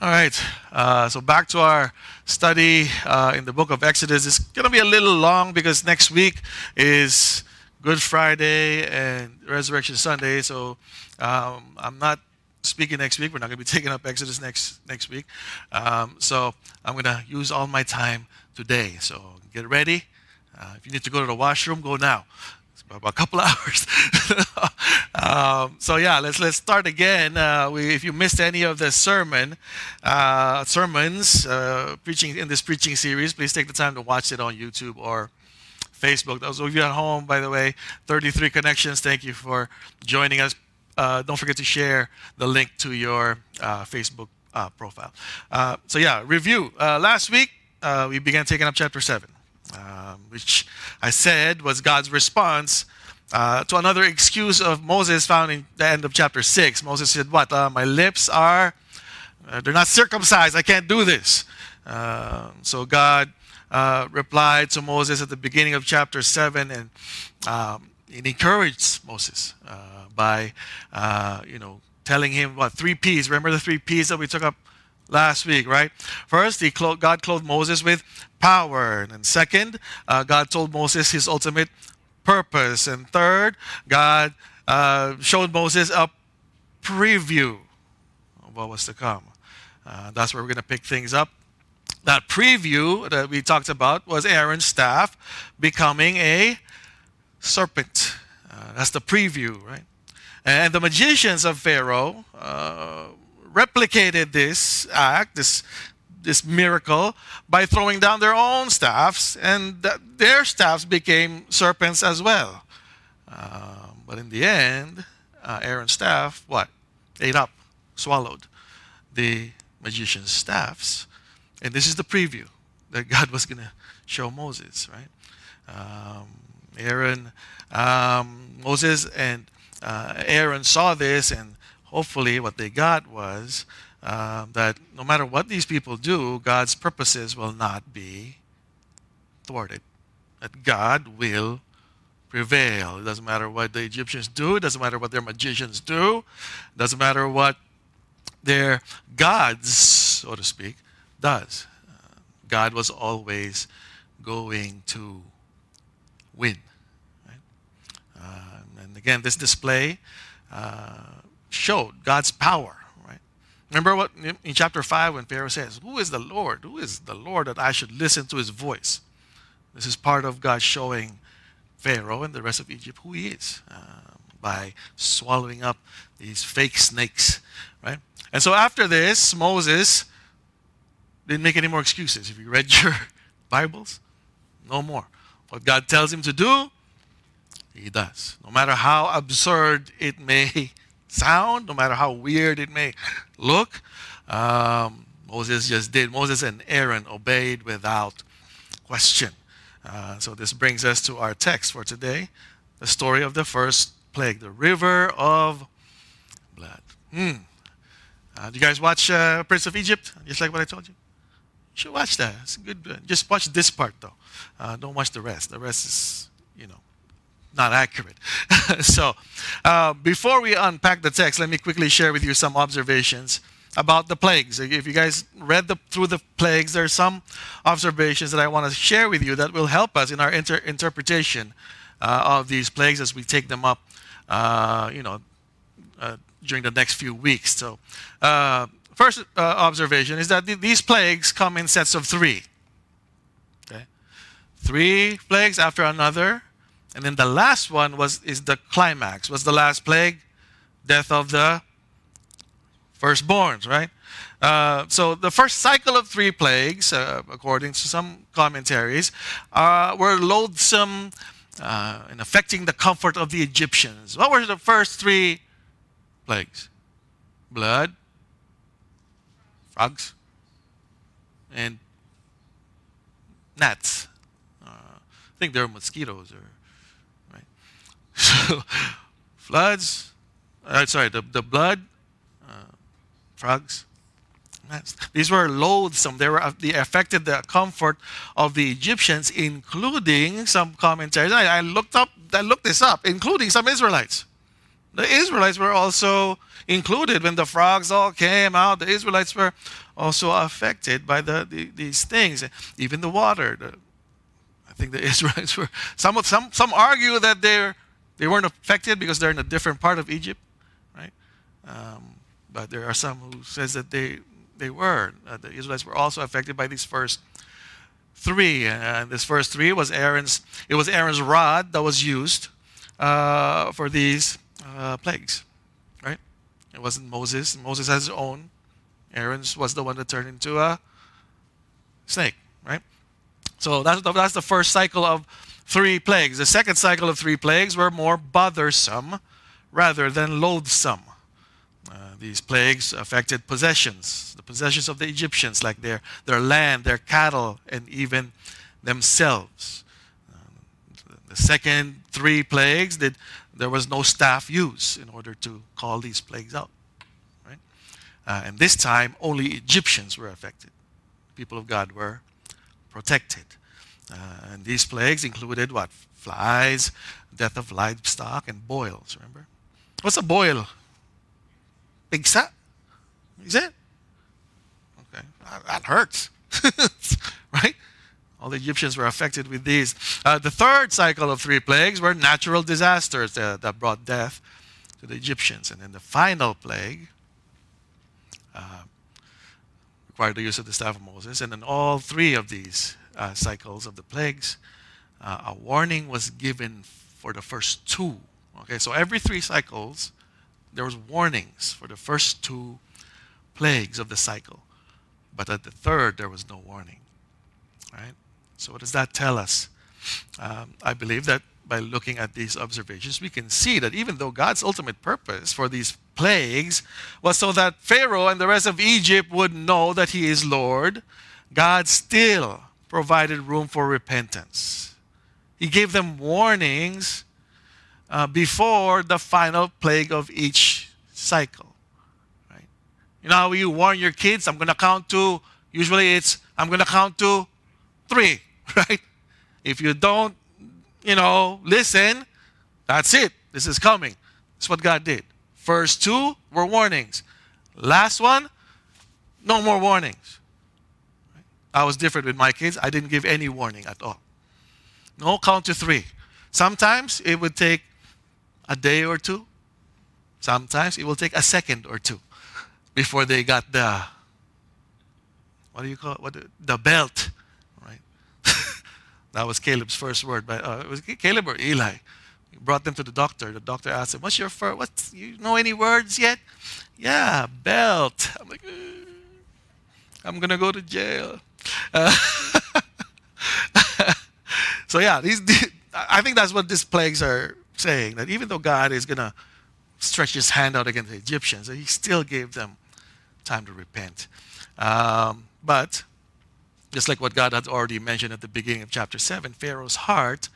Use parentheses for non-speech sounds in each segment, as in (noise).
All right, uh, so back to our study uh, in the book of Exodus. It's going to be a little long because next week is Good Friday and Resurrection Sunday. So um, I'm not speaking next week. We're not going to be (laughs) taking up Exodus next next week. Um, so I'm going to use all my time today. So get ready. Uh, if you need to go to the washroom, go now about a couple (laughs) hours. um, so yeah, let's let's start again. Uh, we, if you missed any of the sermon uh, sermons uh, preaching in this preaching series, please take the time to watch it on YouTube or Facebook. Those of you at home, by the way, 33 connections. Thank you for joining us. Uh, don't forget to share the link to your uh, Facebook uh, profile. so yeah, review. last week we began taking up chapter seven um, which I said was God's response uh, to another excuse of Moses found in the end of chapter 6. Moses said, What? Uh, my lips are, uh, they're not circumcised. I can't do this. Uh, so God uh, replied to Moses at the beginning of chapter 7 and um, he encouraged Moses uh, by, you know, telling him what three P's. Remember the three P's that we took up last week, right? First, he clothed, God clothed Moses with power. And second, uh, God told Moses his ultimate purpose. And third, God uh, showed Moses a preview of what was to come. Uh, that's where we're going to pick things up. That preview that we talked about was Aaron's staff becoming a serpent. Uh, that's the preview, right? And the magicians of Pharaoh uh, replicated this act, this, this miracle, by throwing down their own staffs, and their staffs became serpents as well. Uh, but in the end, uh, Aaron's staff, what? Ate up, swallowed the magician's staffs. And this is the preview that God was going to show Moses, right? Um, Aaron, um, Moses and uh, Aaron saw this and hopefully what they got was uh, that no matter what these people do, God's purposes will not be thwarted. That God will prevail. It doesn't matter what the Egyptians do, it doesn't matter what their magicians do, it doesn't matter what their gods, so to speak, does. Uh, God was always going to win. Right? Uh, and again, this display uh, showed God's power, right? Remember what in chapter 5 when Pharaoh says, Who is the Lord? Who is the Lord that I should listen to his voice? This is part of God showing Pharaoh and the rest of Egypt who he is uh, by swallowing up these fake snakes, right? And so after this, Moses didn't make any more excuses. If you read (laughs) your Bibles, no more. What God tells him to do, he does. No matter how absurd it may sound, no matter how weird it may look. Um, Moses just did. Moses and Aaron obeyed without question. Uh, so this brings us to our text for today the story of the first plague, the river of blood. Hmm. Uh, do you guys watch uh, Prince of Egypt? Just like what I told you? You should watch that. It's good. Just watch this part, though. Uh, don't watch the rest. The rest is, you know, not accurate. (laughs) so, uh, before we unpack the text, let me quickly share with you some observations about the plagues. If you guys read the, through the plagues, there are some observations that I want to share with you that will help us in our inter- interpretation uh, of these plagues as we take them up, uh, you know, uh, during the next few weeks. So, uh, first uh, observation is that th- these plagues come in sets of three. Okay, three plagues after another and then the last one was is the climax. Was the last plague? Death of the firstborns, right? Uh, so the first cycle of three plagues, uh, according to some commentaries, uh, were loathsome uh, in affecting the comfort of the Egyptians. What were the first three plagues? Blood, frogs, and gnats. Uh, I think they were mosquitoes or so, (laughs) floods, uh, sorry, the, the blood, uh, frogs. These were loathsome. They were uh, they affected the comfort of the Egyptians, including some commentaries. I, I looked up, I looked this up, including some Israelites. The Israelites were also included when the frogs all came out. The Israelites were also affected by the, the these things, even the water. The, I think the (laughs) Israelites were. Some some some argue that they're they weren't affected because they're in a different part of Egypt, right? Um, but there are some who says that they they were. Uh, the Israelites were also affected by these first three. And this first three was Aaron's. It was Aaron's rod that was used uh, for these uh, plagues, right? It wasn't Moses. Moses has his own. Aaron's was the one that turned into a snake, right? So that's the, that's the first cycle of three plagues. The second cycle of three plagues were more bothersome rather than loathsome. Uh, these plagues affected possessions, the possessions of the Egyptians, like their, their land, their cattle, and even themselves. Uh, the second three plagues did there was no staff use in order to call these plagues out. Right? Uh, and this time, only Egyptians were affected. People of God were protected. Uh, and these plagues included what? Flies, death of livestock, and boils. Remember? What's a boil? Pigsa? Is it? Okay. That hurts. (laughs) right? All the Egyptians were affected with these. Uh, the third cycle of three plagues were natural disasters uh, that brought death to the Egyptians. And then the final plague uh, required the use of the staff of Moses. And then all three of these uh, cycles of the plagues, uh, a warning was given for the first two. Okay, so every three cycles, there was warnings for the first two plagues of the cycle. But at the third, there was no warning. Right? So, what does that tell us? Um, I believe that by looking at these observations, we can see that even though God's ultimate purpose for these plagues was so that Pharaoh and the rest of Egypt would know that he is Lord, God still provided room for repentance. He gave them warnings uh, before the final plague of each cycle. Right? You know how you warn your kids? I'm going to count to, usually it's, I'm going to count to three, (laughs) right? If you don't, you know, listen, that's it. This is coming. That's what God did. First two were warnings. Last one, no more warnings. I was different with my kids. I didn't give any warning at all. No count to three. Sometimes it would take a day or two. Sometimes it will take a second or two before they got the what do you call it? What the, belt, right? (laughs) that was Caleb's first word, but uh, it was Caleb or Eli. He brought them to the doctor. The doctor asked him, "What's your first? What? You know any words yet?" Yeah, belt. I'm like, I'm gonna go to jail. Uh, (laughs) so yeah, these, I think that's what these plagues are saying. That even though God is gonna stretch His hand out against the Egyptians, He still gave them time to repent. Um, but just like what God had already mentioned at the beginning of chapter seven, Pharaoh's heart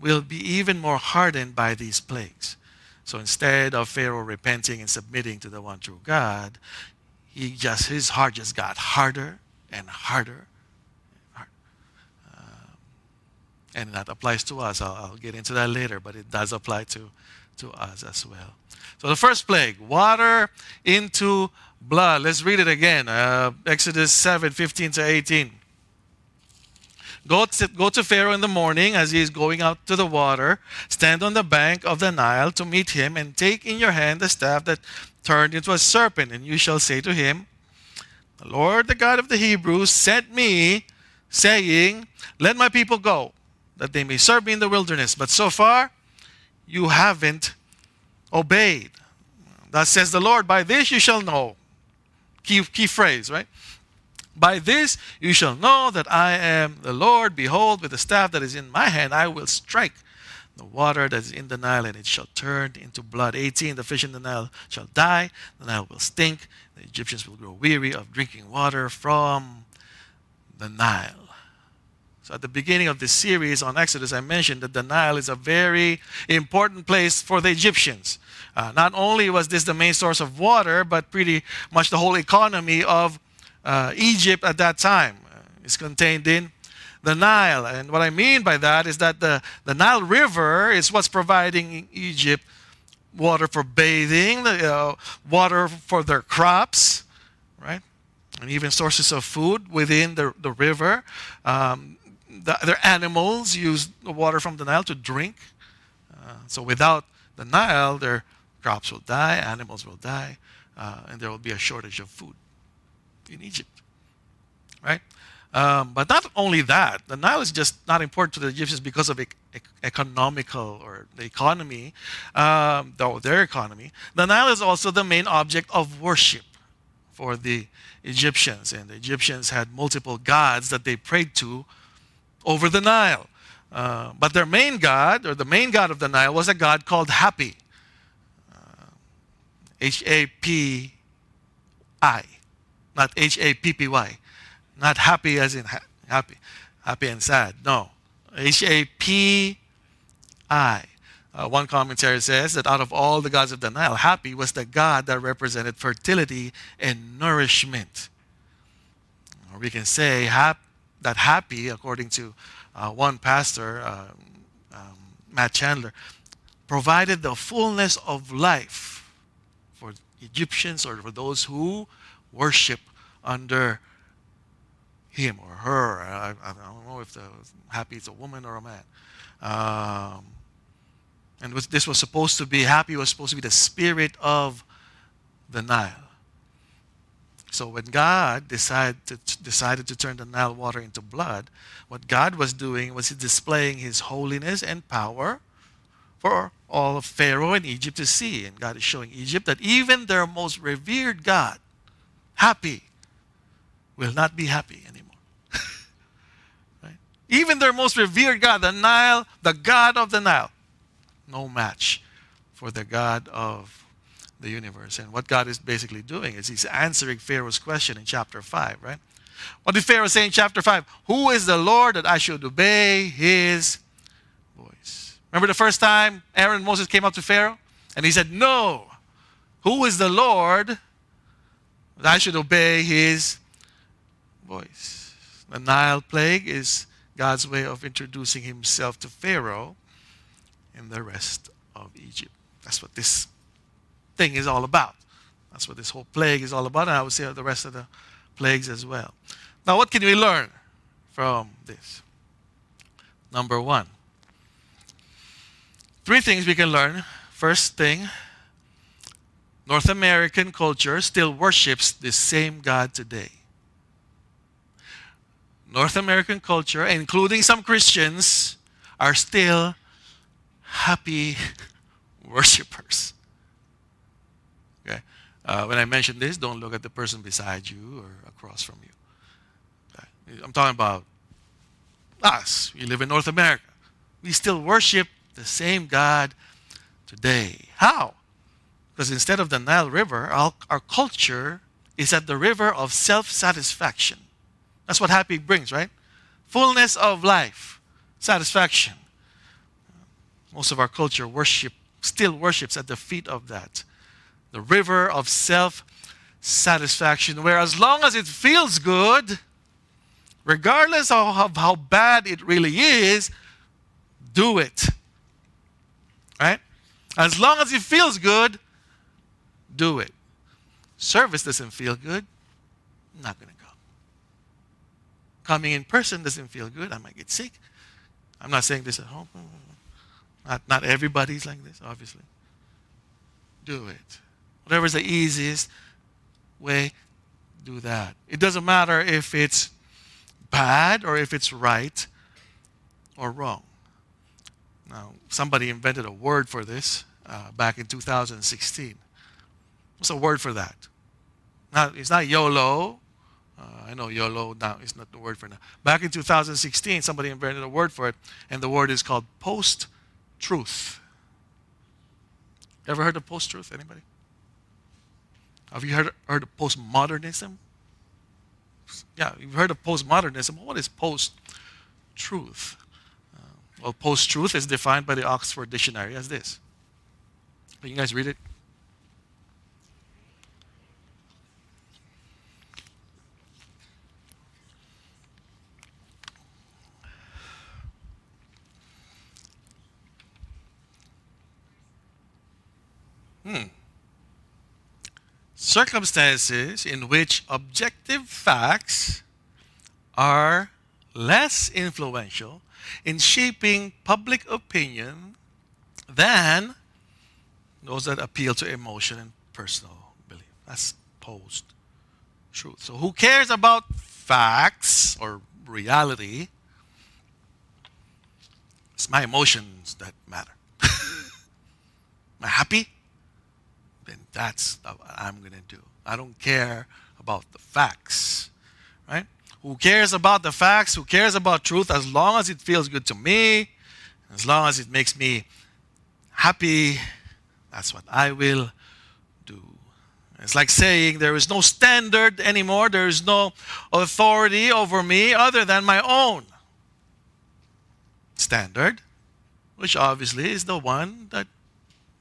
will be even more hardened by these plagues. So instead of Pharaoh repenting and submitting to the one true God, he just his heart just got harder and harder. Um, and that applies to us. I'll, I'll, get into that later, but it does apply to, to us as well. So the first plague, water into blood. Let's read it again. Uh, Exodus 7 15 to 18. Go to, go to Pharaoh in the morning as he is going out to the water. Stand on the bank of the Nile to meet him, and take in your hand the staff that turned into a serpent. And you shall say to him, the Lord, the God of the Hebrews, sent me, saying, Let my people go, that they may serve me in the wilderness. But so far, you haven't obeyed. Thus says the Lord, By this you shall know. Key, key phrase, right? By this you shall know that I am the Lord. Behold, with the staff that is in my hand, I will strike the water that is in the Nile, and it shall turn into blood. 18 The fish in the Nile shall die, the Nile will stink, the Egyptians will grow weary of drinking water from the Nile. So, at the beginning of this series on Exodus, I mentioned that the Nile is a very important place for the Egyptians. Uh, not only was this the main source of water, but pretty much the whole economy of uh, Egypt at that time uh, is contained in the Nile. And what I mean by that is that the, the Nile River is what's providing Egypt water for bathing, uh, water for their crops, right? And even sources of food within the, the river. Um, the, their animals use the water from the Nile to drink. Uh, so without the Nile, their crops will die, animals will die, uh, and there will be a shortage of food in Egypt, right? Um, but not only that, the Nile is just not important to the Egyptians because of e- economical or the economy, um, though their economy. The Nile is also the main object of worship for the Egyptians, and the Egyptians had multiple gods that they prayed to over the Nile. Uh, but their main god, or the main god of the Nile, was a god called Hapi. Uh, H A P I, not H A P P Y. Not happy as in ha- happy, happy and sad. No. H A P I. Uh, one commentary says that out of all the gods of the Nile, Hapi was the god that represented fertility and nourishment. Or we can say hap- that Hapi, according to uh, one pastor, uh, um, Matt Chandler, provided the fullness of life for Egyptians or for those who worship under him or her. I, I don't know if the Hapi is a woman or a man. Um, and was, this was supposed to be, Hapi, was supposed to be the spirit of the Nile. So when God decided to, decided to turn the Nile water into blood, what God was doing was displaying his holiness and power for all of Pharaoh and Egypt to see. And God is showing Egypt that even their most revered God, Hapi, will not be happy anymore. Even their most revered God, the Nile, the God of the Nile, no match for the God of the universe. And what God is basically doing is he's answering Pharaoh's question in chapter 5, right? What did Pharaoh say in chapter 5? Who is the Lord that I should obey his voice? Remember the first time Aaron and Moses came up to Pharaoh? And he said, No. Who is the Lord that I should obey his voice? The Nile plague is God's way of introducing himself to Pharaoh and the rest of Egypt. That's what this thing is all about. That's what this whole plague is all about, and I would say the rest of the plagues as well. Now, what can we learn from this? Number one, three things we can learn. First thing, North American culture still worships the same God today. North American culture, including some Christians, are still happy (laughs) worshippers. Okay? Uh, when I mention this, don't look at the person beside you or across from you. Okay? I'm talking about us. We live in North America. We still worship the same God today. How? Because instead of the Nile River, our, our culture is at the river of self satisfaction. That's what happy brings, right? Fullness of life, satisfaction. Most of our culture worship, still worships at the feet of that. The river of self satisfaction, where as long as it feels good, regardless of how bad it really is, do it. Right? As long as it feels good, do it. Service doesn't feel good, I'm not going to coming in person doesn't feel good. I might get sick. I'm not saying this at home. Not, not everybody's like this, obviously. Do it. Whatever's the easiest way, do that. It doesn't matter if it's bad or if it's right or wrong. Now, somebody invented a word for this uh, back in 2016. What's a word for that? Not, it's not YOLO I know YOLO now is not the word for now. Back in 2016, somebody invented a word for it, and the word is called post truth. Ever heard of post truth? Anybody? Have you heard, heard of postmodernism? Yeah, you've heard of postmodernism. What is post truth? Uh, well, post truth is defined by the Oxford Dictionary as this. Can you guys read it? Circumstances in which objective facts are less influential in shaping public opinion than those that appeal to emotion and personal belief. That's post truth. So, who cares about facts or reality? It's my emotions that matter. (laughs) Am I happy? Then that's what I'm going to do. I don't care about the facts, right? Who cares about the facts? Who cares about truth as long as it feels good to me? As long as it makes me happy, that's what I will do. It's like saying there is no standard anymore, there is no authority over me other than my own standard, which obviously is the one that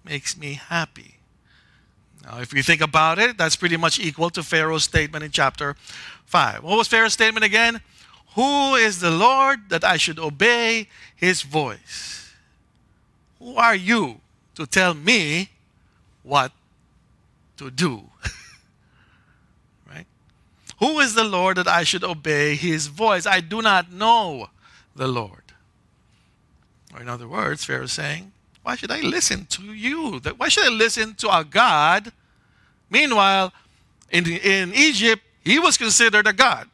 makes me happy. Now, if you think about it, that's pretty much equal to Pharaoh's statement in chapter 5. What was Pharaoh's statement again? Who is the Lord that I should obey his voice? Who are you to tell me what to do? (laughs) right? Who is the Lord that I should obey his voice? I do not know the Lord. Or, in other words, Pharaoh is saying, why should I listen to you? Why should I listen to a God? Meanwhile, in, in Egypt, he was considered a God.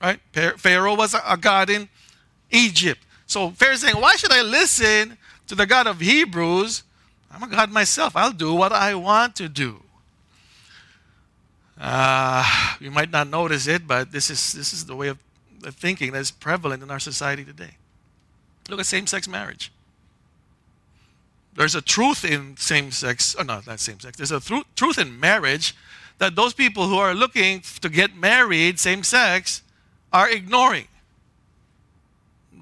Right? Pharaoh was a God in Egypt. So Pharaoh is saying, Why should I listen to the God of Hebrews? I'm a God myself. I'll do what I want to do. Uh, you might not notice it, but this is, this is the way of thinking that is prevalent in our society today. Look at same sex marriage. There's a truth in same sex, or oh, no, not same sex. There's a th- truth in marriage that those people who are looking to get married, same sex, are ignoring.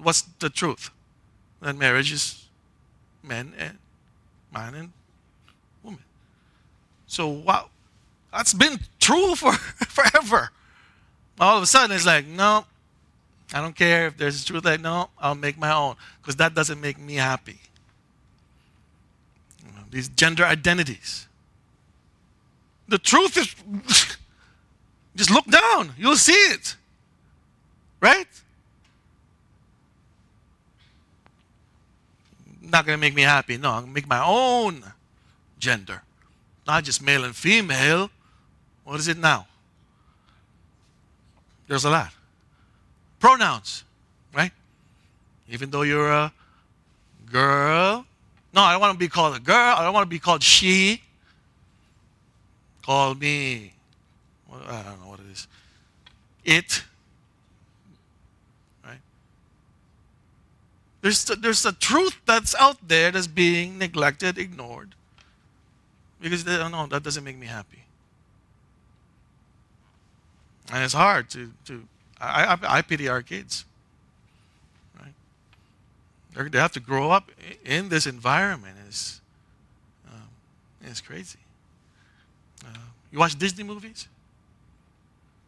What's the truth? That marriage is men and man and woman. So wow, that's been true for (laughs) forever. All of a sudden, it's like, no, I don't care if there's a truth. Like, no, I'll make my own because that doesn't make me happy these gender identities. The truth is, (laughs) just look down, you'll see it. Right? Not going to make me happy. No, I'm going to make my own gender. Not just male and female. What is it now? There's a lot. Pronouns, right? Even though you're a girl, no, I don't want to be called a girl. I don't want to be called she. Call me. I don't know what it is. It. Right? There's, there's a truth that's out there that's being neglected, ignored. Because they don't know, that doesn't make me happy. And it's hard to, to I, I, I pity our kids. They're, they have to grow up in this environment. It's, um, it's crazy. Uh, you watch Disney movies?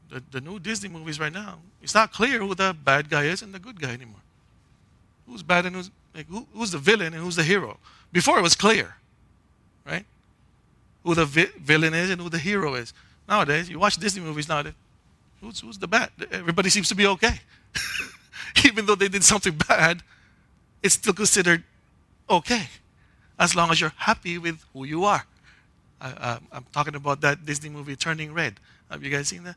The, the new Disney movies right now, it's not clear who the bad guy is and the good guy anymore. Who's bad and who's, like, who, who's the villain and who's the hero? Before it was clear, right? Who the vi- villain is and who the hero is. Nowadays, you watch Disney movies nowadays, who's, who's the bad? Everybody seems to be okay. (laughs) Even though they did something (laughs) bad, it's still considered okay as long as you're happy with who you are. I, am talking about that Disney movie Turning Red. Have you guys seen that?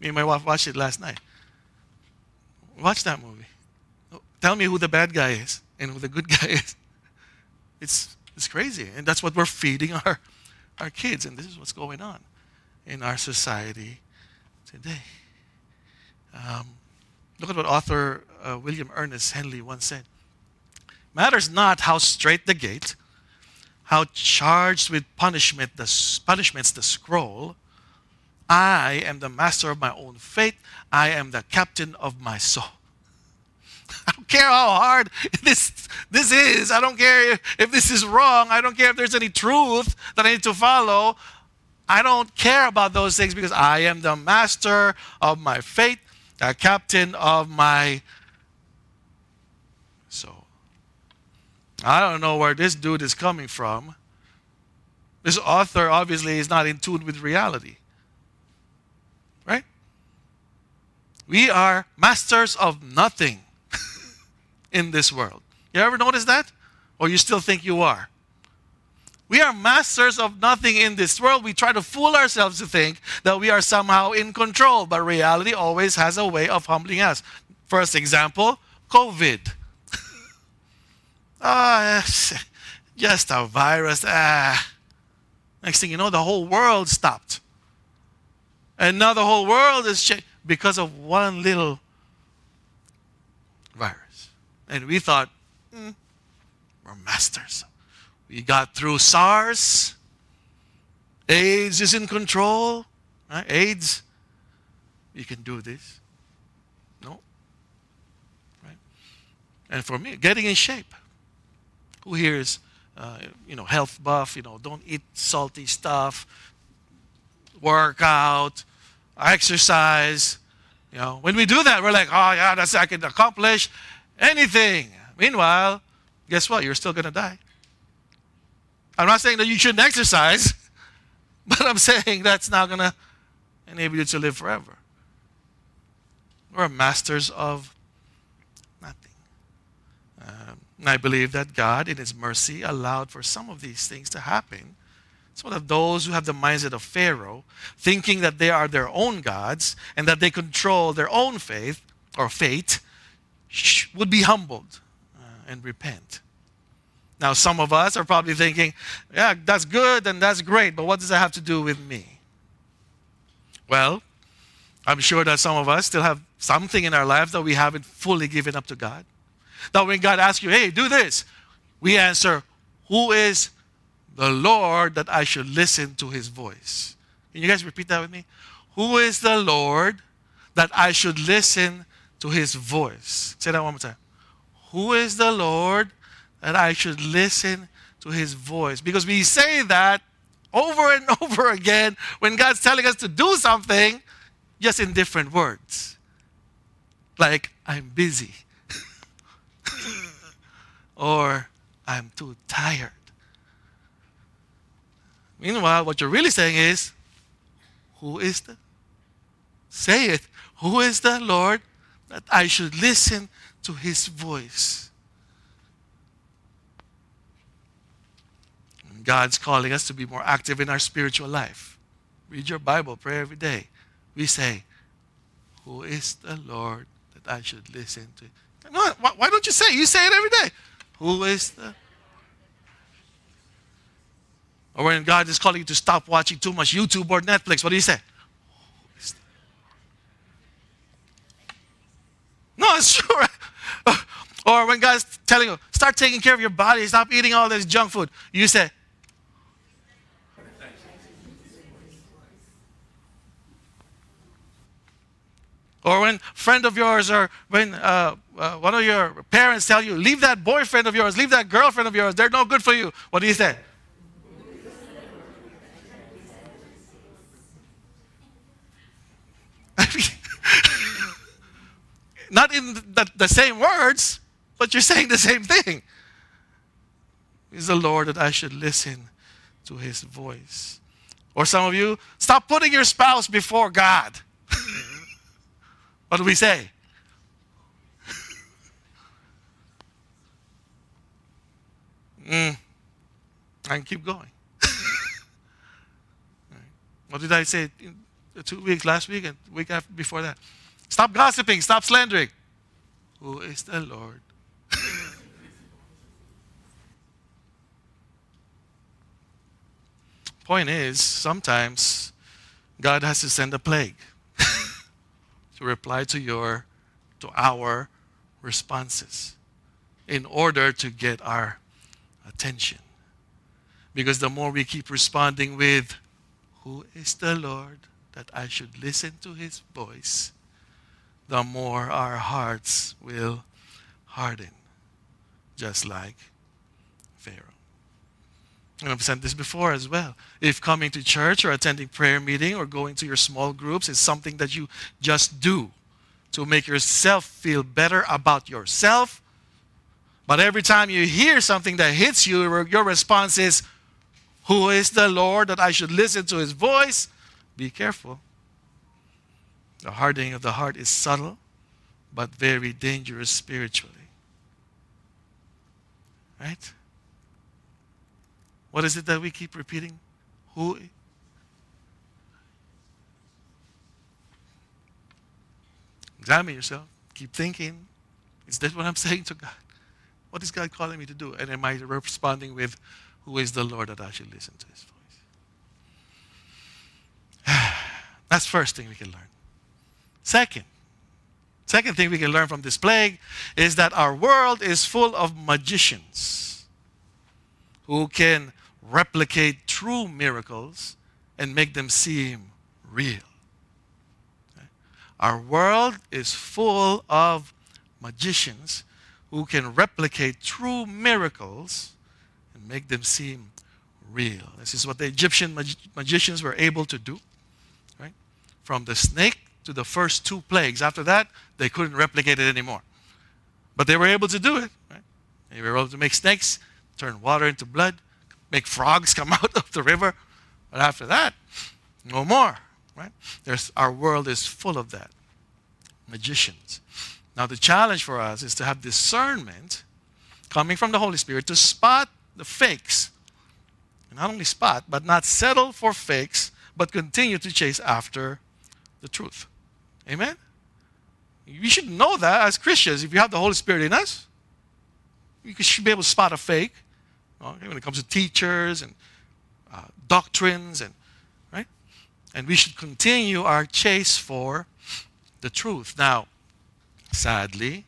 Me and my wife watched it last night. Watch that movie. Tell me who the bad guy is and who the good (laughs) guy is. It's, it's crazy. And that's what we're feeding (laughs) our, our kids. And this is what's going on in our society today. Um, look at what author uh, William Ernest Henley once said. Matters not how strait the gate, how charged with punishment the, punishments the scroll. I am the master of my own fate. I am the captain of my soul. (laughs) I don't care how hard (laughs) this, this is. I don't care if, if this is wrong. I don't care if there's any truth that I need to follow. I don't care about those things because I am the master of my fate, the captain of my I don't know where this dude is coming from. This author obviously is not in tune with reality. Right? We are masters of nothing (laughs) in this world. You ever notice that? Or you still think you are? We are masters of nothing in this world. We try to fool ourselves to think that we are somehow in control, but reality always has a way of humbling us. First example COVID. Ah, oh, (laughs) just a virus. Ah. Next thing you know, the whole world stopped. And now the whole world is changed because of one little virus. And we thought, mm, we're masters. We got through SARS. AIDS is in control. Right? AIDS, you can do this. No. Right? And for me, getting in shape. Who here is, uh, you know, health buff? You know, don't eat salty stuff. Work out, exercise. You know, when we do that, we're like, oh yeah, that's I can accomplish anything. Meanwhile, guess what? You're still gonna die. I'm not saying that you shouldn't exercise, (laughs) but I'm saying that's not gonna enable you to live forever. We're masters of nothing. Um, and I believe that God, in His mercy, allowed for some of these things to happen so that those who have the mindset of Pharaoh, thinking that they are their own gods and that they control their own faith or fate, would be humbled uh, and repent. Now, some of us are probably thinking, yeah, that's good and that's great, but what does that have to do with me? Well, I'm sure that some of us still have something in our lives that we haven't fully given up to God. That when God asks you, hey, do this, we answer, who is the Lord that I should listen to his voice. Can you guys repeat that with me? Who is the Lord that I should listen to his voice? Say that one more time. Who is the Lord that I should listen to his voice? Because we say that over and (laughs) over again when God's telling us to do something, just in different words. Like, I'm busy. Or, I'm too tired. Meanwhile, what you're really saying is, Who is the? Say it. Who is the Lord that I should listen to his voice? God's calling us to be more active in our spiritual life. Read your Bible, pray every day. We say, Who is the Lord that I should listen to? Why don't you say it? You say it every day. Who is the or when God is calling you to stop watching too much YouTube or Netflix, what do you say? No, it's (laughs) true. or when God's telling you, start taking care of your body, stop eating all this junk food, you say, Or when friend of yours or when uh, uh, one of your parents tell you, leave that boyfriend of yours, leave that girlfriend of yours, they're no good for you. What do you say? (laughs) Not in the, the same words, but you're saying the same thing. Is the Lord that I should listen to his voice. Or some of you, stop putting your spouse before God. (laughs) what do we say? Mm, I can keep going. (laughs) what did I say two weeks last week and week after before that? Stop gossiping. Stop slandering. Who is the Lord? (laughs) Point is, sometimes God has to send a plague (laughs) to reply to your, to our responses in order to get our attention. Because the more we keep responding with, Who is the Lord that I should listen to his voice? the more our hearts will harden, just like Pharaoh. And I've said this before as well. If coming to church or attending prayer meeting or going to your small groups is something that you just do to make yourself feel better about yourself, but every time you hear something that hits you, your response is, Who is the Lord that I should listen to his voice? Be careful The hardening of the heart is subtle, but very dangerous spiritually. Right? What is it that we keep repeating? Who Examine yourself. Keep thinking. Is that what I'm (laughs) saying to God? What is God calling me to do? And am I responding with, Who is the Lord that I should listen to his voice? (sighs) That's first thing we can learn. Second, second thing we can learn from this plague is that our world is full of magicians who can replicate true miracles and make them seem real. Our world is full of magicians who can replicate true miracles and make them seem real. This is what the Egyptian mag- magicians were able to do, right? From the snake to the first two plagues. After that, they couldn't replicate it anymore. But they were able to do it, right? They were able to make snakes turn water into blood, make frogs (laughs) come out of the river. But after that, no more. Right? There's, our world is full of that. Magicians. Now, the challenge for us is to have discernment coming from the Holy Spirit to spot the fakes. Not only spot, but not settle for fakes, but continue to chase after the truth. Amen? We should know that as Christians. If you have the Holy Spirit in us, you should be able to spot a fake okay, when it comes to teachers and uh, doctrines and right and we should continue our chase for the truth. Now, sadly,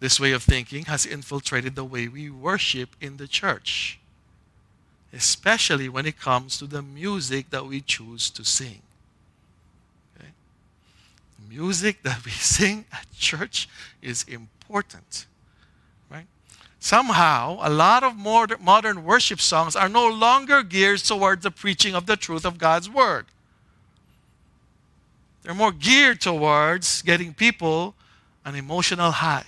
this way of thinking has infiltrated the way we worship in the church, especially when it comes to the music that we choose to sing. Okay? The music that we (laughs) sing at church is important. Right? Somehow, a lot of modern worship songs are no longer geared toward the preaching of the truth of God's Word. They're more geared towards getting people an emotional high.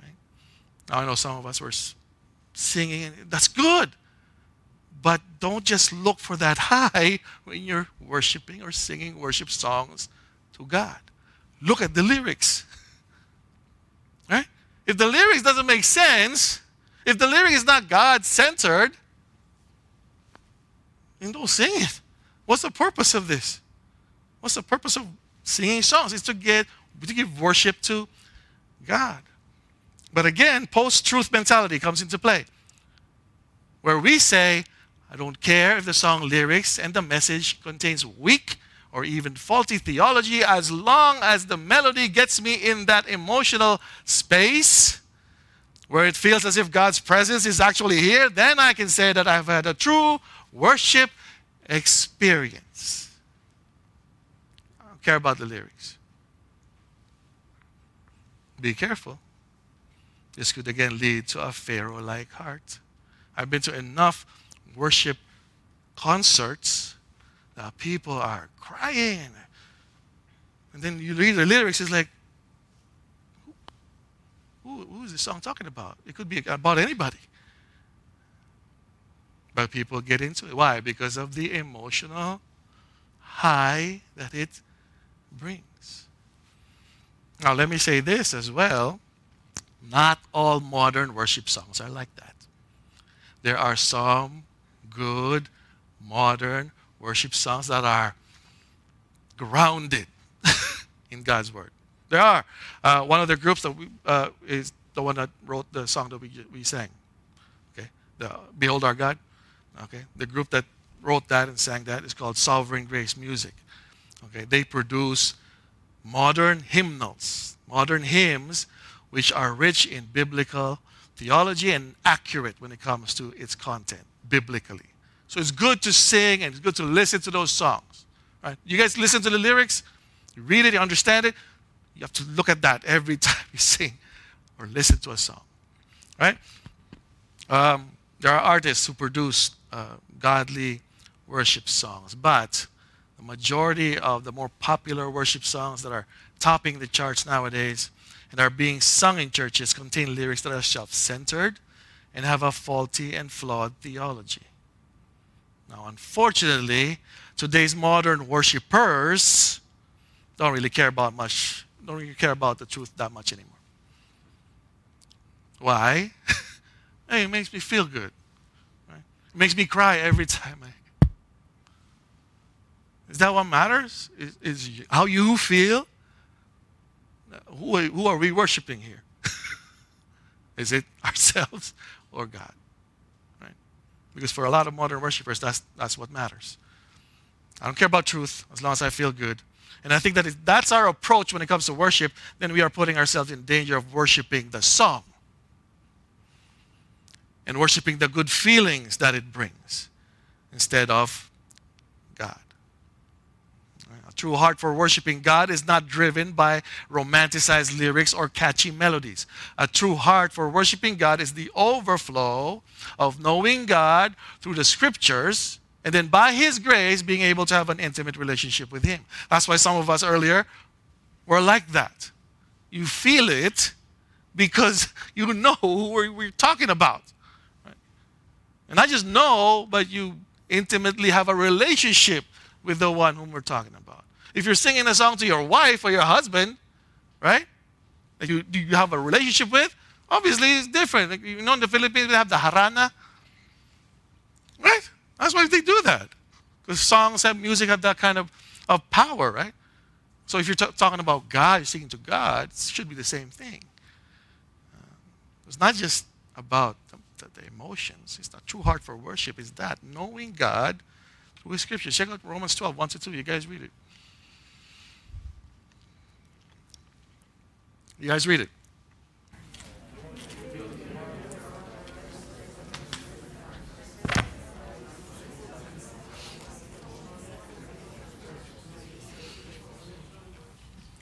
Right? Now, I know some of us were singing, that's good. But don't just look for that (laughs) high when you're worshiping or singing worship songs to God. Look at the lyrics. (laughs) Right? If the lyrics doesn't make sense, if the lyric is not God centered, then don't sing it. What's the purpose of this? What's the purpose of singing songs? It's to get to give worship to God. But again, post-truth mentality comes into play. Where we say, I don't care if the song lyrics and the message contains weak or even faulty theology as long as the melody gets me in that emotional space where it feels as if God's presence is actually here, then I can say that I've had a true worship experience I don't care about the lyrics. Be careful. This could again lead to a Pharaoh like heart. I've been to enough worship concerts that people are crying. And then you read the lyrics, it's like, who, who is this song talking about? It could be about anybody. But people get into it. Why? Because of the emotional high that it brings. Now, let me say this as well. Not all modern worship songs are like that. There are some good modern worship songs that are grounded (laughs) in God's Word. There are. Uh, one of the groups that we, uh, is the one that wrote the song that we, we sang. Okay, the Behold Our God. Okay, the group that wrote that and sang that is called Sovereign Grace Music. Okay, they produce modern hymnals, modern hymns, which are rich in biblical theology and accurate when it comes to its content biblically. So it's good to sing and it's good to listen to those songs. Right? You guys listen to the lyrics, you read it, you understand it. You have to look at that every (laughs) time you sing or listen to a song. Right? Um, there are artists who produce uh, godly worship songs, but the majority of the more popular worship songs that are topping the charts nowadays and are being sung in churches contain lyrics that are self centered and have a faulty and flawed theology. Now, unfortunately, today's modern worshipers don't really care about much, don't really care about the truth that much anymore. Why? (laughs) hey, it makes me feel good. Right? It makes me cry every (laughs) time I. Is that what matters? Is, is how you feel? Who are, who are we worshiping here? (laughs) is it (laughs) ourselves or God? Right? Because for a lot of modern worshipers, that's, that's what matters. I don't care about truth as long as I feel good. And I think that if that's our approach when it comes to worship, then we are putting ourselves in danger of worshiping the song and worshiping the good feelings that it brings instead of true heart for worshiping God is not driven by romanticized lyrics or catchy melodies. A true heart for worshiping God is the overflow of knowing God through the scriptures and then by His grace being able to have an intimate relationship with Him. That's why some of us earlier were like that. You feel it because (laughs) you know who we're talking about. And I just know, but you intimately have a relationship with the one whom we're talking about. If you're singing a song to your wife or your husband, right? That you, you have a relationship with, obviously it's different. Like, you know, in the Philippines, we have the harana, right? That's why they do that. Because songs have music have that kind of, of power, right? So if you're t- talking about God, you're singing to God, it should be the same thing. Uh, it's not just about the, the, the, emotions. It's not true heart for worship. It's that knowing God through Scripture. Check out Romans 12, 1 to 2. You guys read it. You guys read it.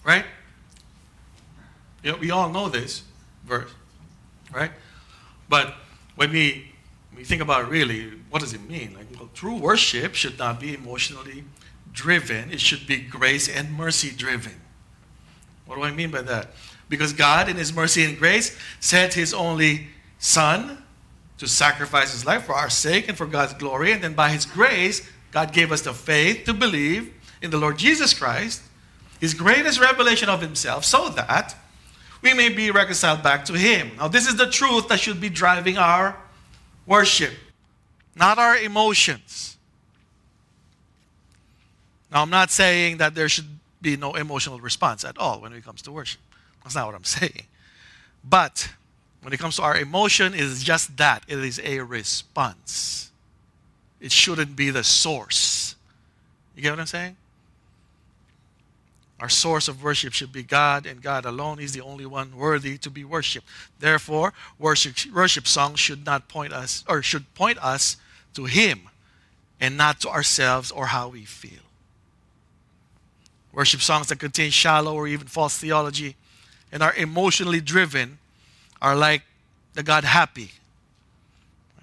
Right? You know, we all know this verse, right? But when we, we think about it really, what does it mean? Like, well, true worship should not be emotionally driven, it should be grace and mercy driven. What do I mean by that? Because God, in His mercy and grace, sent His only Son to sacrifice His life for our sake and for God's glory. And then by His grace, God gave us the faith to believe in the Lord Jesus Christ his greatest revelation of himself, so that we may be reconciled back to him. Now, this is the truth that should be driving our worship, not our emotions. Now, I'm not saying that there should be no emotional response at all when it comes to worship. That's not what I'm saying. But when it comes to our emotion, it is just that it is a response. It shouldn't be the source. You get what I'm saying? Our source of worship should be God and God alone. is the only one worthy to be worshiped. Therefore, worship, worship songs should not point us or should point us to Him and not to ourselves or how we feel. Worship songs that contain shallow or even false theology and are emotionally driven are like the God Hapi.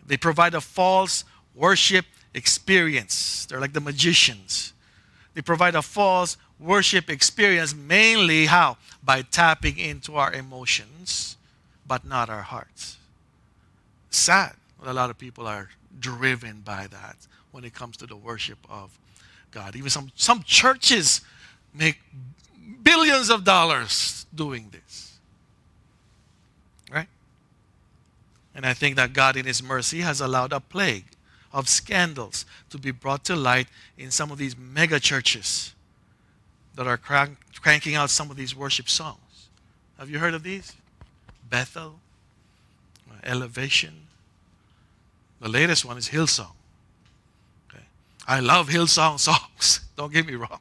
They provide a false worship experience. They're like the magicians. They provide a false worship experience mainly how? By tapping into our emotions, but not our hearts. Sad. A lot of people are driven by that when it comes to the worship of God. Even some, some churches make billions of dollars doing this. Right? And I think that God, in His mercy, has allowed a plague of scandals to be brought to light in some of these mega churches that are crank, cranking out some of these worship songs. Have you heard of these? Bethel, uh, Elevation. The latest one is Hillsong. Okay. I love Hillsong (laughs) songs. Don't get me wrong.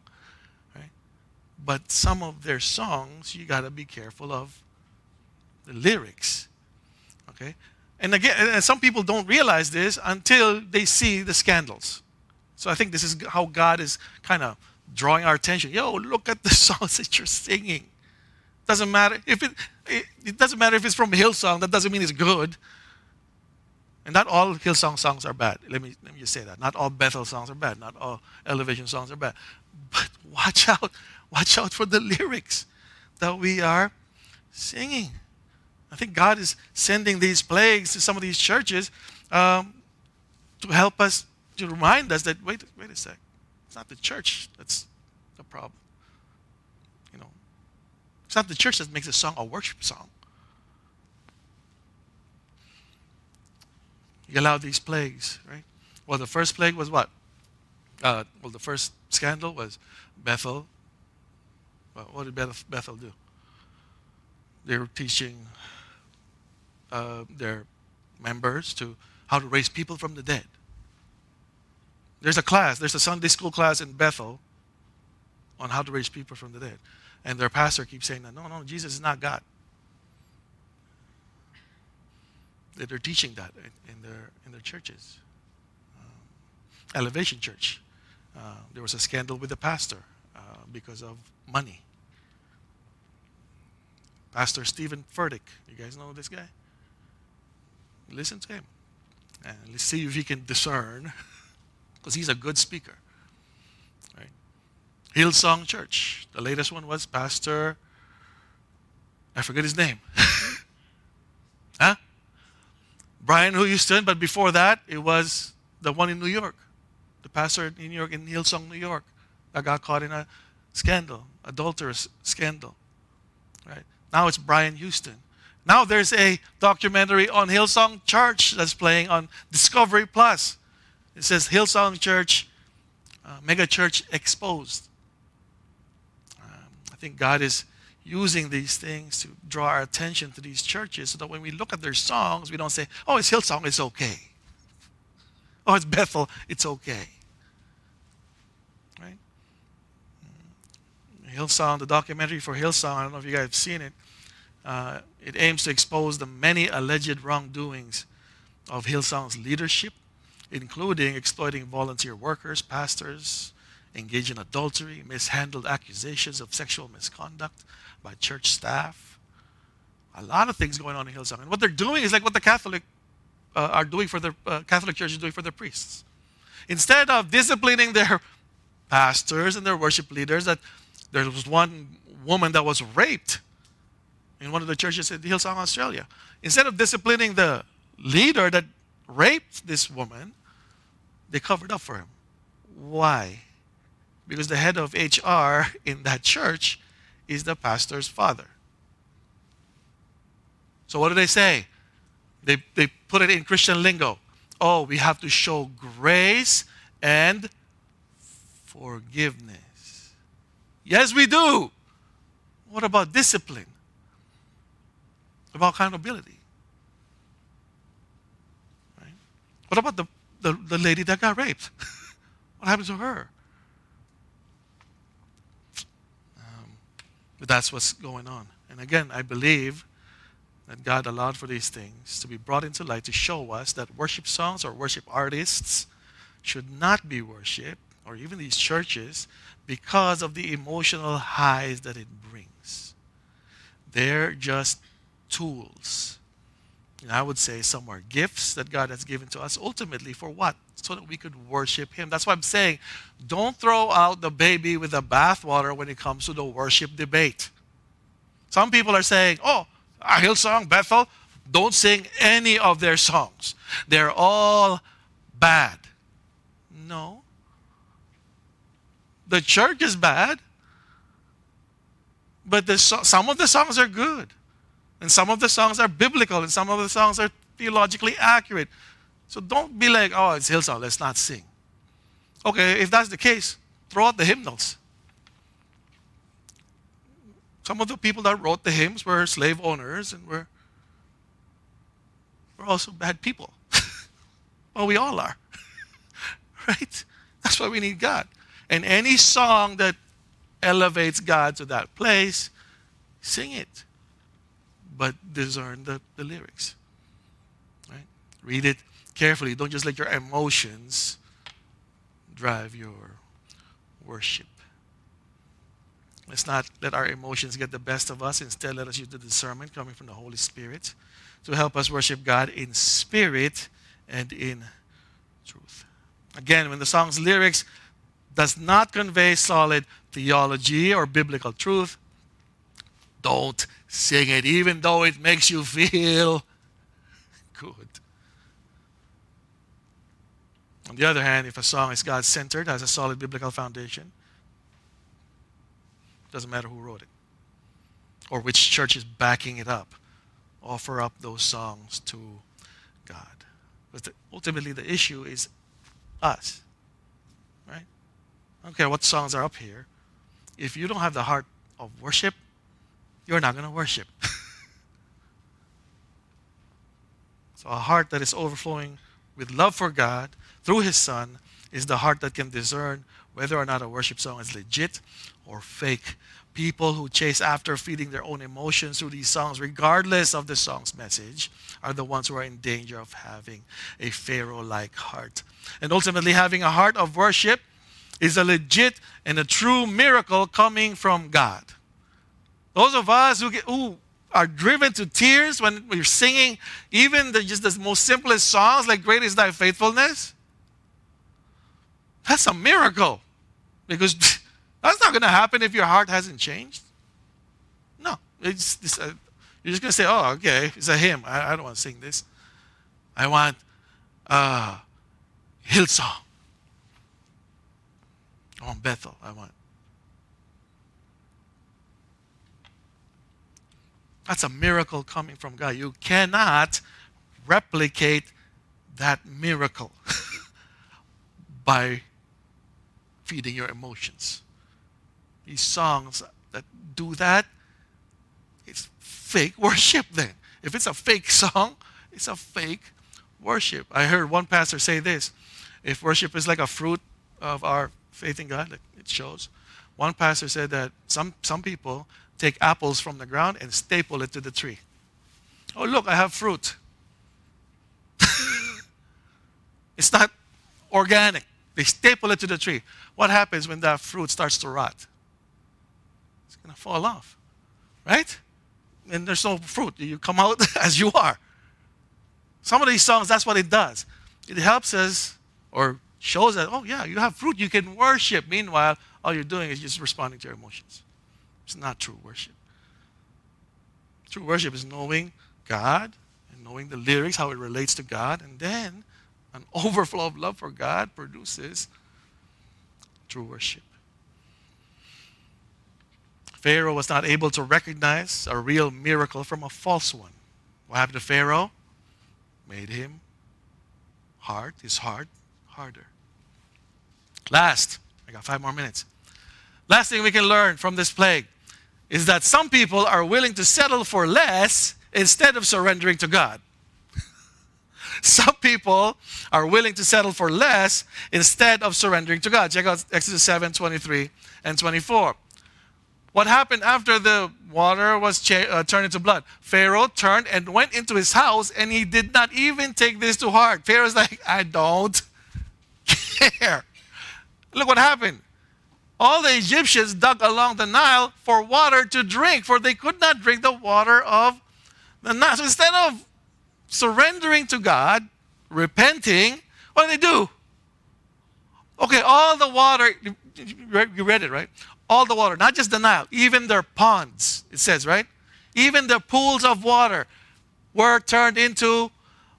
But some of their songs, you got to be careful of the lyrics. Okay? And again, and some people don't realize this until they see the scandals. So I think this is how God is kind of drawing our attention. Yo, look at the (laughs) songs that you're singing. Doesn't matter if it, it, it doesn't matter if it's from Hillsong. That doesn't mean it's good. And not all Hillsong songs are bad. Let me let me just say that. Not all Bethel songs are bad. Not all Elevation songs are bad. But (laughs) watch out, watch out for the (laughs) lyrics that we are singing. I think God is sending these plagues to some of these churches um, to help us to remind us that wait, wait a sec. It's not the church that's the problem. You know, it's not the church that makes a song a worship song. He allowed these plagues, right? Well, the first plague was what? Uh, well, the first scandal was Bethel. What did Bethel do? They were teaching uh, their members to how to raise people from the dead. There's a class, there's a Sunday school class in Bethel on how to raise people from the dead. And their pastor keeps saying that, no, no, Jesus is not God. They're teaching that in their, in their churches. Um, Elevation Church, uh, there was a scandal with the pastor uh, because of money. Pastor Stephen Furtick, you guys know this guy? Listen to him. And let's see if he can discern, (laughs) because he's a good speaker. Right? Hillsong Church. The latest one was Pastor, I forget his name. (laughs) huh? Brian Houston, but before that, it was the one in New York. The pastor in New York, in Hillsong, New York, that got caught in a scandal, adulterous scandal. Right? Now it's Brian Houston. Now there's a documentary on Hillsong Church that's playing on Discovery Plus. It says Hillsong Church, uh, Mega Church Exposed. Um, I think God is using these things to draw our attention to these churches so that when we look at their songs, we don't say, oh, it's Hillsong, it's okay. Oh, it's Bethel, it's okay. Hillsong, the documentary for Hillsong, I don't know if you guys have seen it. Uh, it aims to expose the many alleged wrongdoings of Hillsong's leadership, including exploiting volunteer workers, pastors, engaged in adultery, mishandled accusations of sexual misconduct by church staff. A lot of things going on in Hillsong. And what they're doing is like what the Catholic uh, are doing for their uh, Catholic Church is doing for their priests. Instead of disciplining their (laughs) pastors and their worship leaders, that there was one woman that was raped in one of the churches in Hillsong, Australia. Instead of disciplining the leader that raped this woman, they covered up for him. Why? Because the head of HR in that church is the pastor's father. So what do they say? They, they put it in Christian lingo. Oh, we have to show grace and forgiveness. Yes, we do. What about discipline? about accountability. Right? What about the, the, the lady that got raped? (laughs) what happened to her? Um, but that's what's going on. And again, I believe that God allowed for these things to be brought into light to show us that worship songs or worship artists should not be worshiped, or even these churches, because of the emotional highs that it brings. They're just tools. And I would say some are gifts that God has given to us ultimately for what? So that we could worship Him. That's why I'm saying don't throw out the baby with the bathwater when it comes to the worship debate. Some people are saying, oh, Hillsong, Bethel, don't sing any of their songs. They're all bad. No. The church is bad, but the, some of the songs are good. And some of the songs are biblical and some of the songs are theologically accurate. So don't be like, oh, it's Hillsong, let's not sing. Okay, if that's the case, throw out the hymnals. Some of the people that wrote the hymns were slave owners and were, were also bad people. (laughs) well, we all are. (laughs) right? That's why we need God. And any song that elevates God to that place, sing it but discern the, the lyrics. Right? Read it carefully. Don't just let your emotions drive your worship. Let's not let our emotions get the best of us. Instead, let us use the discernment coming from the Holy Spirit to help us worship God in spirit and in truth. Again, when the song's lyrics does not convey solid theology or biblical truth, don't sing it, even though it makes you feel (laughs) good. On the other hand, if a song is God centered, has a solid biblical foundation, doesn't matter who wrote it. or which church is backing it up, offer up those songs to God. But ultimately, the issue is us? I don't care what songs are up here. If you don't have the heart of worship, you're not going to worship. (laughs) so, a heart that is overflowing with love for God through His Son is the heart that can discern whether or not a worship song is legit or fake. People who chase after feeding their own emotions through these songs, regardless of the song's message, are the ones who are in danger of having a Pharaoh like heart. And ultimately, having a heart of worship is a legit and a true miracle coming from God. Those of us who, get, who are driven to tears when we're singing even the, just the most simplest songs like Great is Thy Faithfulness, that's a miracle. Because (laughs) that's not going to happen if your heart hasn't changed. No. It's, it's a, you're just going to say, oh, okay, it's a hymn. I, I don't want to sing this. I want uh, Hillsong. I want Bethel. I want. That's a miracle coming from God. You cannot replicate that miracle (laughs) by feeding your emotions. These songs that do that, it's fake worship then. If it's a fake song, it's a fake worship. I heard one pastor say this if worship is like a fruit of our faith in God, it shows. One pastor said that some, some people take apples from the ground and staple it to the tree. Oh, look, I have fruit. (laughs) it's not organic. They staple it to the tree. What happens when that fruit starts to rot? It's going to fall off, right? And there's no fruit. You come out (laughs) as you are. Some of these songs, that's what it does. It helps us or shows that, oh, yeah, you have fruit. You can worship. Meanwhile, all you're doing is just responding to your emotions. It's not true worship. True worship is knowing God and knowing the lyrics, how it relates to God, and then an (laughs) overflow of love for God produces true worship. Pharaoh was not able to recognize a real miracle from a false one. What happened to Pharaoh? Made him hard, his heart harder. Last, I got five more minutes. Last thing we can learn from this plague is that some people are willing to settle for less instead of surrendering to God. (laughs) some people are willing to settle for less instead of surrendering to God. Check out Exodus 7 23 and 24. What happened after the water was cha- uh, turned into blood? Pharaoh turned and went into his house, and he did not even take this to heart. Pharaoh's like, I don't (laughs) care. Look what happened all the Egyptians dug along the Nile for water to drink, for they could not drink the water of the Nile. So instead of surrendering to God, repenting, what do they do? Okay, all the water, you read it, right? All the water, not just the Nile, even their ponds, it says, right? Even the pools of water were turned into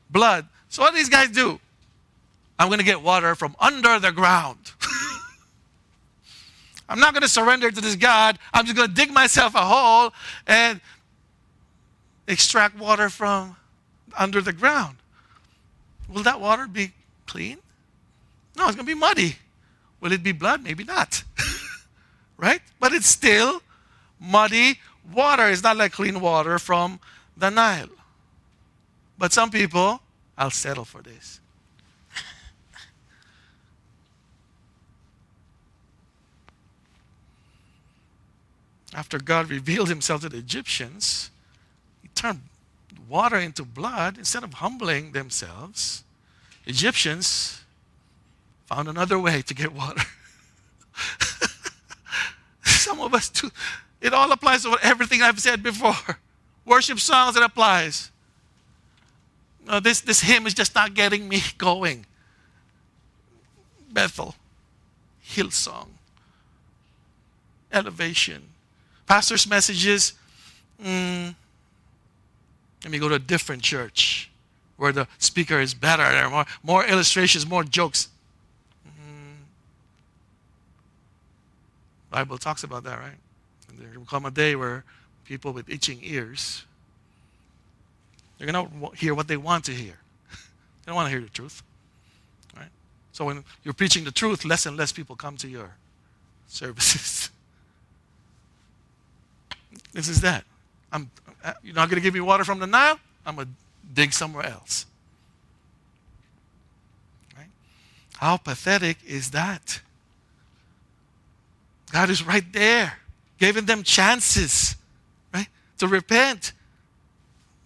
blood. So what do these guys do? I'm going to get water from under the ground. (laughs) I'm not going to surrender to this God. I'm just going to dig myself a hole and extract water from under the ground. Will that water be clean? No, it's going to be muddy. Will it be blood? Maybe not. (laughs) right? But it's still muddy water. It's not like clean water from the Nile. But some people, I'll settle for this. After God revealed himself to the Egyptians, he turned water into blood instead of humbling themselves. Egyptians found another way to get water. (laughs) Some of us too. It all applies to everything I've said before. Worship songs, it applies. No, this, this hymn is just not getting me (laughs) going. Bethel, Hillsong, elevation, pastor's messages, mm, let me go to a different church where the speaker is better. There are more, more illustrations, more jokes. Mm. Bible talks about that, right? There will come a day where people with itching ears, they're going to hear what they want to hear. (laughs) they don't want to hear the truth. Right? So when you're preaching the truth, less and less people come to your services. (laughs) this is that. I'm, uh, you're not going to give me water from the Nile? I'm going to dig somewhere else. Right? How pathetic is that? God is right there, giving them chances, right, to repent.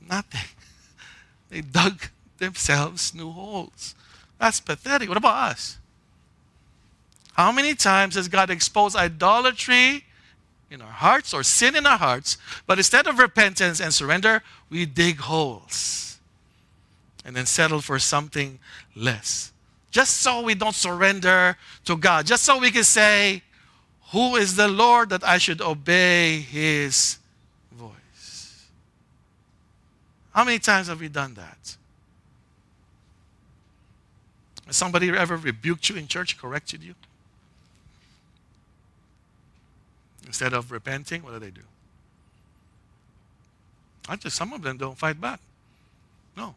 Nothing. (laughs) They dug themselves new holes. That's pathetic. What about us? How many times has God exposed idolatry in our hearts or sin in our hearts, but instead of repentance and surrender, we dig holes and then settle for something less? Just so we don't surrender to God, just so we can say, Who is the Lord that I should obey his voice? How many times have we done that? Has somebody ever rebuked you in church, corrected you? Instead of repenting, what do they do? I just some of them don't fight back. No.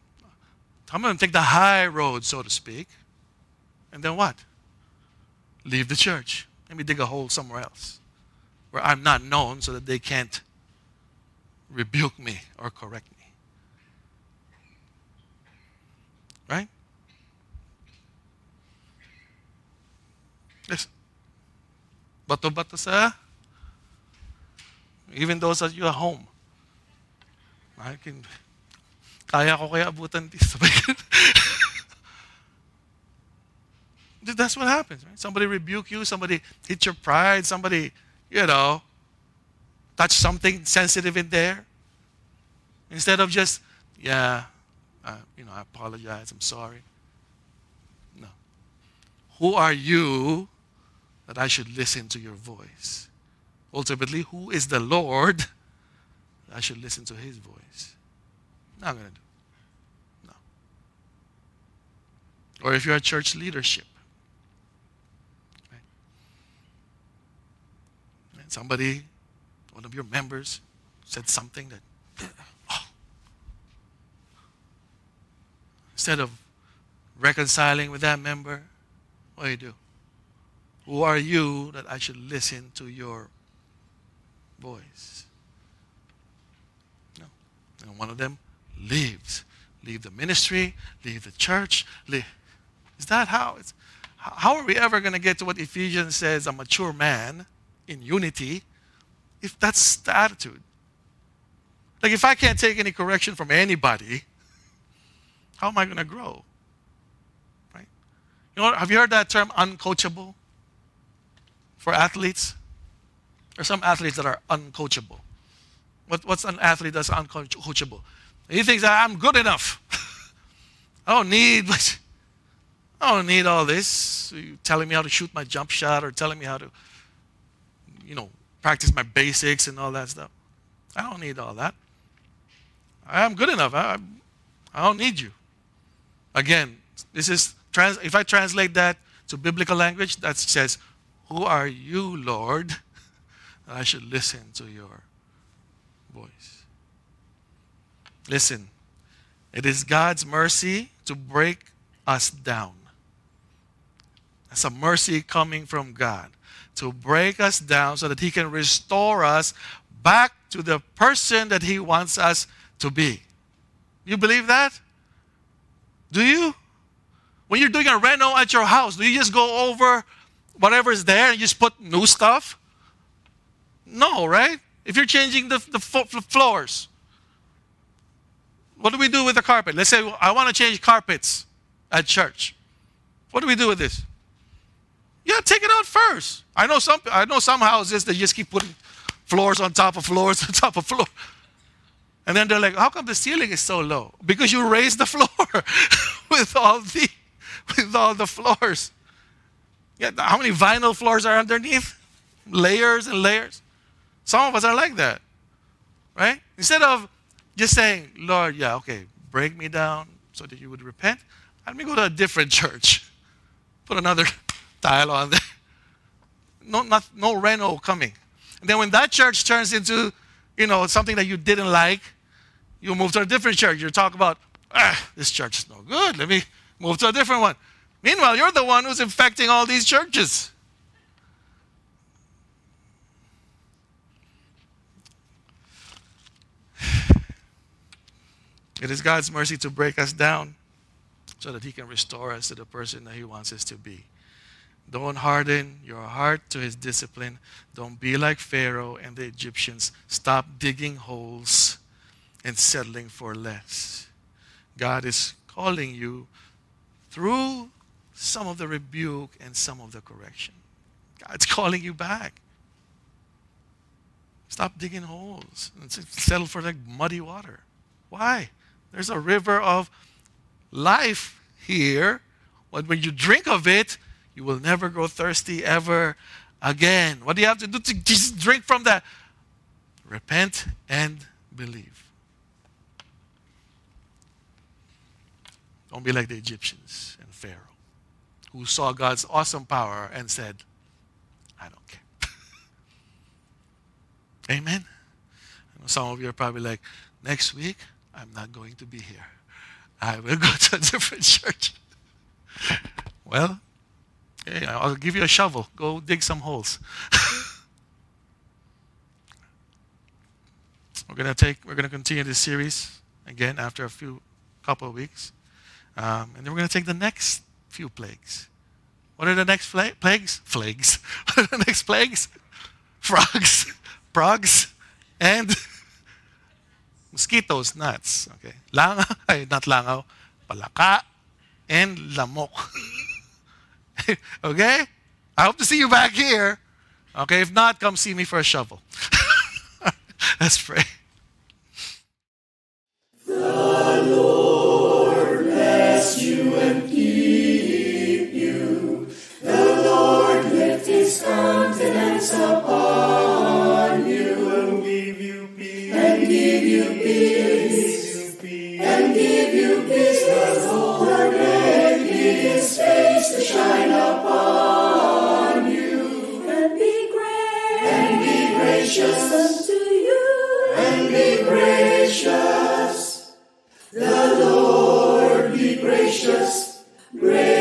Some of them take the high road, so to speak. And then what? Leave the church. Let me dig a hole somewhere else where I'm not known so that they can't rebuke me or correct me. Right? Listen. Bato-bato sa even those of you at home. I can, kaya ko kaya abutan. (laughs) That's what happens, right? Somebody rebuke you, somebody hit your pride, somebody, you know, touch something sensitive in there. Instead of just, yeah, uh, you know, I apologize, I'm sorry. No. Who are you that I should listen to your voice? Ultimately, who is the Lord, I should listen to his voice. Not going to do. No. Or if you're a church leadership, right? and somebody, one of your members, said something that, (clears throat) oh. instead of reconciling with that member, what do you do? Who are you that I should listen to your voice. No. And one of them leaves. Leave the ministry, leave the church. Leave. Is that how it's how are we ever going to get to what Ephesians says, a mature man in unity, if that's the attitude? Like, if I can't take any correction from anybody, how am I going to grow? Right? You know, have you heard that term uncoachable for athletes? There are some athletes that are uncoachable. What, what's an athlete that's uncoachable? He thinks that I'm good enough. (laughs) I don't need I don't need all this. You telling me how to shoot my jump shot or telling me how to, you know, practice my basics and all that stuff. I don't need all that. I'm good enough. I, I don't need you. Again, this is trans, if I translate that to biblical language, that says, "Who are you, Lord?" I should listen to your voice. Listen, it is God's mercy to break us down. It's a mercy coming from God to break us down so that He can restore us back to the person that He wants us to be. You believe that? Do you? When you're doing a reno at your house, do you just go over whatever is there and just put new stuff? No, right? If you're changing the, the, the floors, what do we do with the carpet? Let's say I want to change carpets at church. What do we do with this? Yeah, take it out first. I know some I know some houses that just keep putting floors on top of floors (laughs) on top of floor. And then they're like, how come the ceiling is so low? Because you raised the (laughs) floor with all the with all the floors. Yeah, how many vinyl floors are underneath? (laughs) Layers and layers. Some of us are like that, right? Instead of just saying, Lord, yeah, okay, break me down so that you would repent, let me go to a different (laughs) church. Put another (laughs) tile on there. No, not, no reno coming. And then when that church turns into you know, something that you didn't like, you move to a different church. You talk about, ah, this church is no good. Let me move to a different one. Meanwhile, you're the one who's infecting all these churches. It is God's mercy to break us down so that He can restore us to the person that He wants us to be. Don't harden your heart to His discipline. Don't be like Pharaoh and the Egyptians. Stop digging holes and settling for less. God is calling you through some of the rebuke and some of the correction. God's calling you back. Stop digging holes and settle for like muddy water. Why? There's a river of life here. But when you drink of it, you will never go thirsty ever again. What do you have to do to just drink from that? Repent and believe. Don't be like the Egyptians and Pharaoh, who saw God's awesome power and said, I don't care. (laughs) Amen. Some of you are probably like, next week, I'm not going to be here. I will (laughs) go to a different church. (laughs) well, hey, I'll give you a shovel. Go dig some holes. (laughs) we're gonna take. We're gonna continue this series again after a few couple of weeks, um, and then we're gonna take the next few plagues. What are the next fla- plagues? Plagues. What are the next plagues? Frogs, frogs, and mosquitoes, gnats. Okay. Langaw, (laughs) ay, not langaw, palaka, and lamok. (laughs) okay? I hope to see you back here. Okay, if not, come see me for a shovel. (laughs) Let's pray. gracious. The Lord be gracious. gracious.